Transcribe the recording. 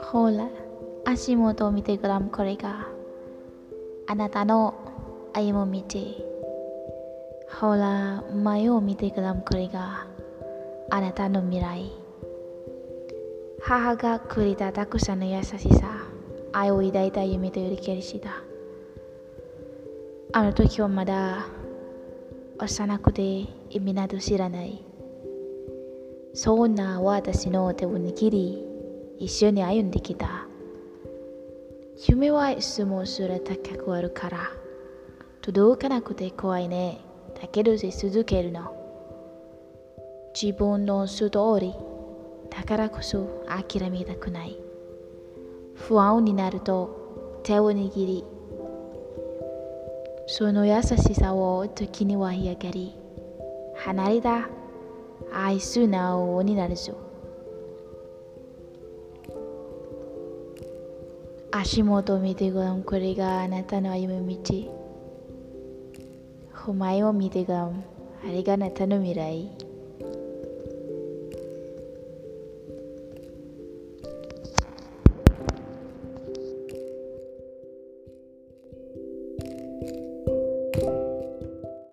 ほら足元を見てごらんこれが。あなたの歩む道。ほら前を見てごらんこれが。あなたの未来。母がくれたたくさんの優しさ。愛を抱いた夢というりけりしだ。あの時はまだ幼くて意味など知らない。そんな私の手を握り一緒に歩んできた。夢はいつもそれ高くあるから届かなくて怖いね。だけどし続けるの。自分の素通り。だからこそ諦めたくない。不安になると手を握りその優しさを時には嫌がり離れた哀愁な王になるぞ。足元を見てごらん。これがあなたの歩む道。お前を見てごらん。あれがあなたの未来。うん。